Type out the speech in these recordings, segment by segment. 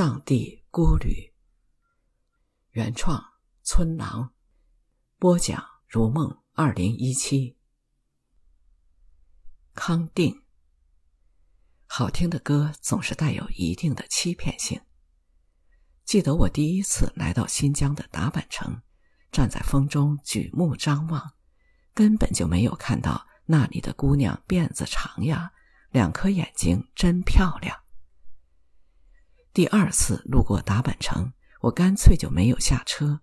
藏地孤旅，原创村郎播讲如梦二零一七。康定，好听的歌总是带有一定的欺骗性。记得我第一次来到新疆的达坂城，站在风中举目张望，根本就没有看到那里的姑娘辫子长呀，两颗眼睛真漂亮。第二次路过达坂城，我干脆就没有下车。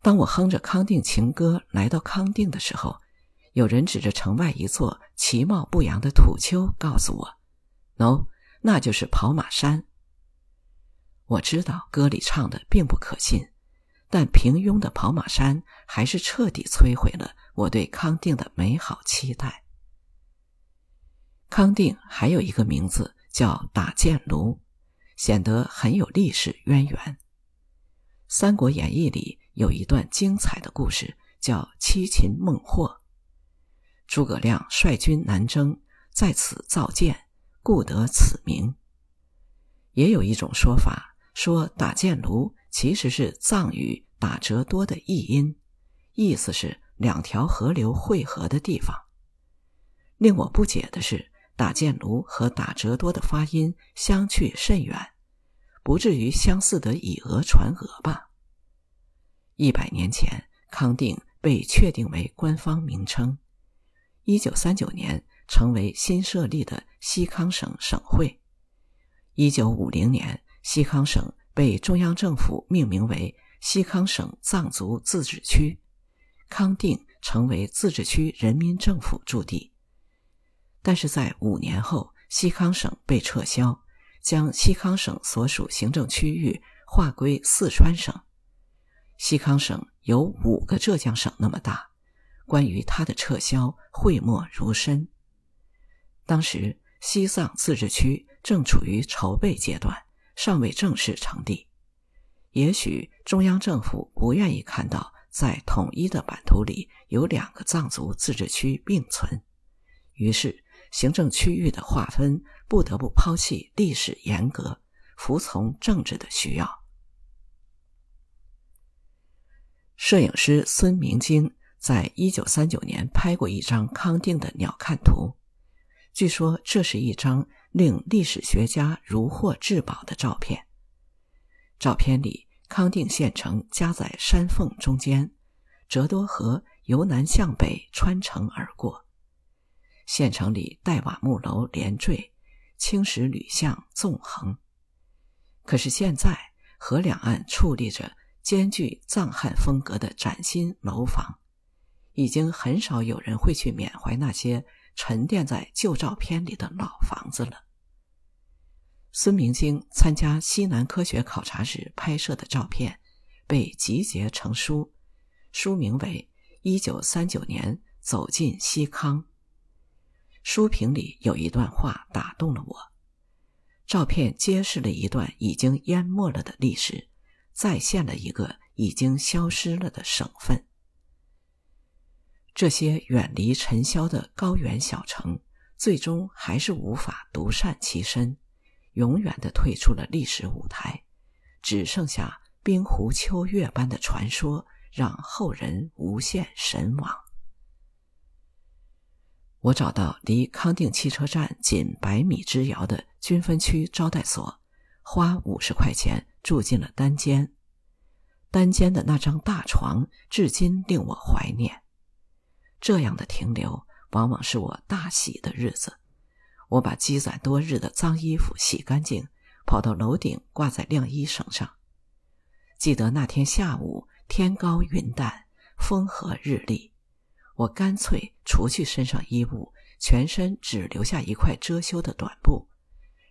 当我哼着康定情歌来到康定的时候，有人指着城外一座其貌不扬的土丘，告诉我：“no，那就是跑马山。”我知道歌里唱的并不可信，但平庸的跑马山还是彻底摧毁了我对康定的美好期待。康定还有一个名字叫打箭炉。显得很有历史渊源。《三国演义》里有一段精彩的故事，叫七擒孟获。诸葛亮率军南征，在此造箭，故得此名。也有一种说法，说打箭炉其实是藏语打折多的译音，意思是两条河流汇合的地方。令我不解的是。打箭炉和打折多的发音相去甚远，不至于相似得以讹传讹吧？一百年前，康定被确定为官方名称。一九三九年，成为新设立的西康省省会。一九五零年，西康省被中央政府命名为西康省藏族自治区，康定成为自治区人民政府驻地。但是在五年后，西康省被撤销，将西康省所属行政区域划归四川省。西康省有五个浙江省那么大，关于它的撤销讳莫如深。当时西藏自治区正处于筹备阶段，尚未正式成立。也许中央政府不愿意看到在统一的版图里有两个藏族自治区并存，于是。行政区域的划分不得不抛弃历史严格，服从政治的需要。摄影师孙明京在一九三九年拍过一张康定的鸟瞰图，据说这是一张令历史学家如获至宝的照片。照片里，康定县城夹在山缝中间，折多河由南向北穿城而过。县城里黛瓦木楼连缀，青石铝像纵横。可是现在，河两岸矗立着兼具藏汉风格的崭新楼房，已经很少有人会去缅怀那些沉淀在旧照片里的老房子了。孙明经参加西南科学考察时拍摄的照片，被集结成书，书名为《一九三九年走进西康》。书评里有一段话打动了我。照片揭示了一段已经淹没了的历史，再现了一个已经消失了的省份。这些远离尘嚣的高原小城，最终还是无法独善其身，永远的退出了历史舞台，只剩下冰湖秋月般的传说，让后人无限神往。我找到离康定汽车站仅百米之遥的军分区招待所，花五十块钱住进了单间。单间的那张大床至今令我怀念。这样的停留往往是我大喜的日子。我把积攒多日的脏衣服洗干净，跑到楼顶挂在晾衣绳上。记得那天下午，天高云淡，风和日丽。我干脆除去身上衣物，全身只留下一块遮羞的短布，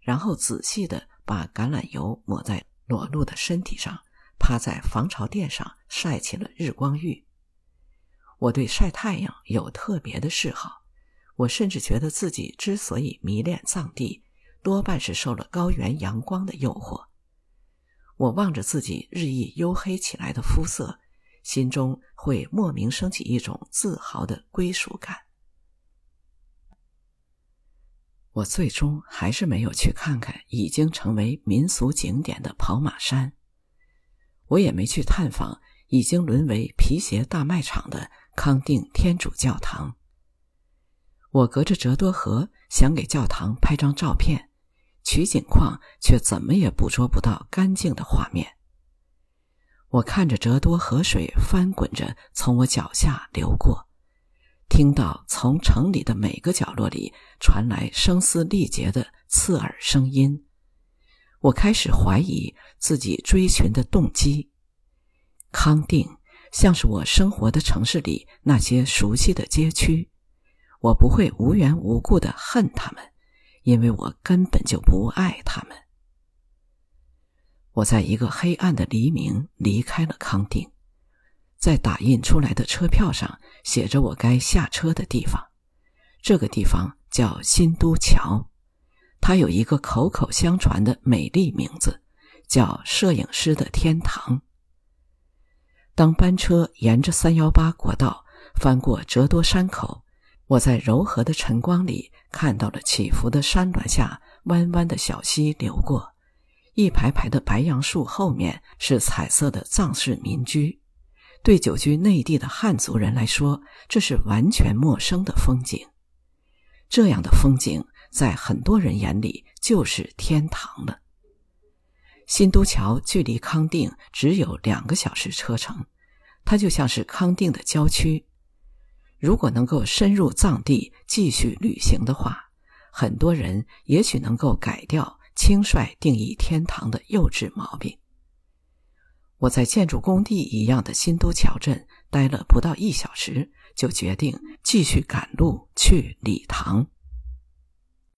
然后仔细的把橄榄油抹在裸露的身体上，趴在防潮垫上晒起了日光浴。我对晒太阳有特别的嗜好，我甚至觉得自己之所以迷恋藏地，多半是受了高原阳光的诱惑。我望着自己日益黝黑起来的肤色。心中会莫名升起一种自豪的归属感。我最终还是没有去看看已经成为民俗景点的跑马山，我也没去探访已经沦为皮鞋大卖场的康定天主教堂。我隔着折多河想给教堂拍张照片，取景框却怎么也捕捉不到干净的画面。我看着折多河水翻滚着从我脚下流过。听到从城里的每个角落里传来声嘶力竭的刺耳声音，我开始怀疑自己追寻的动机。康定像是我生活的城市里那些熟悉的街区，我不会无缘无故的恨他们，因为我根本就不爱他们。我在一个黑暗的黎明离开了康定。在打印出来的车票上写着我该下车的地方，这个地方叫新都桥，它有一个口口相传的美丽名字，叫摄影师的天堂。当班车沿着三幺八国道翻过折多山口，我在柔和的晨光里看到了起伏的山峦下弯弯的小溪流过，一排排的白杨树后面是彩色的藏式民居。对久居内地的汉族人来说，这是完全陌生的风景。这样的风景，在很多人眼里就是天堂了。新都桥距离康定只有两个小时车程，它就像是康定的郊区。如果能够深入藏地继续旅行的话，很多人也许能够改掉轻率定义天堂的幼稚毛病。我在建筑工地一样的新都桥镇待了不到一小时，就决定继续赶路去礼堂。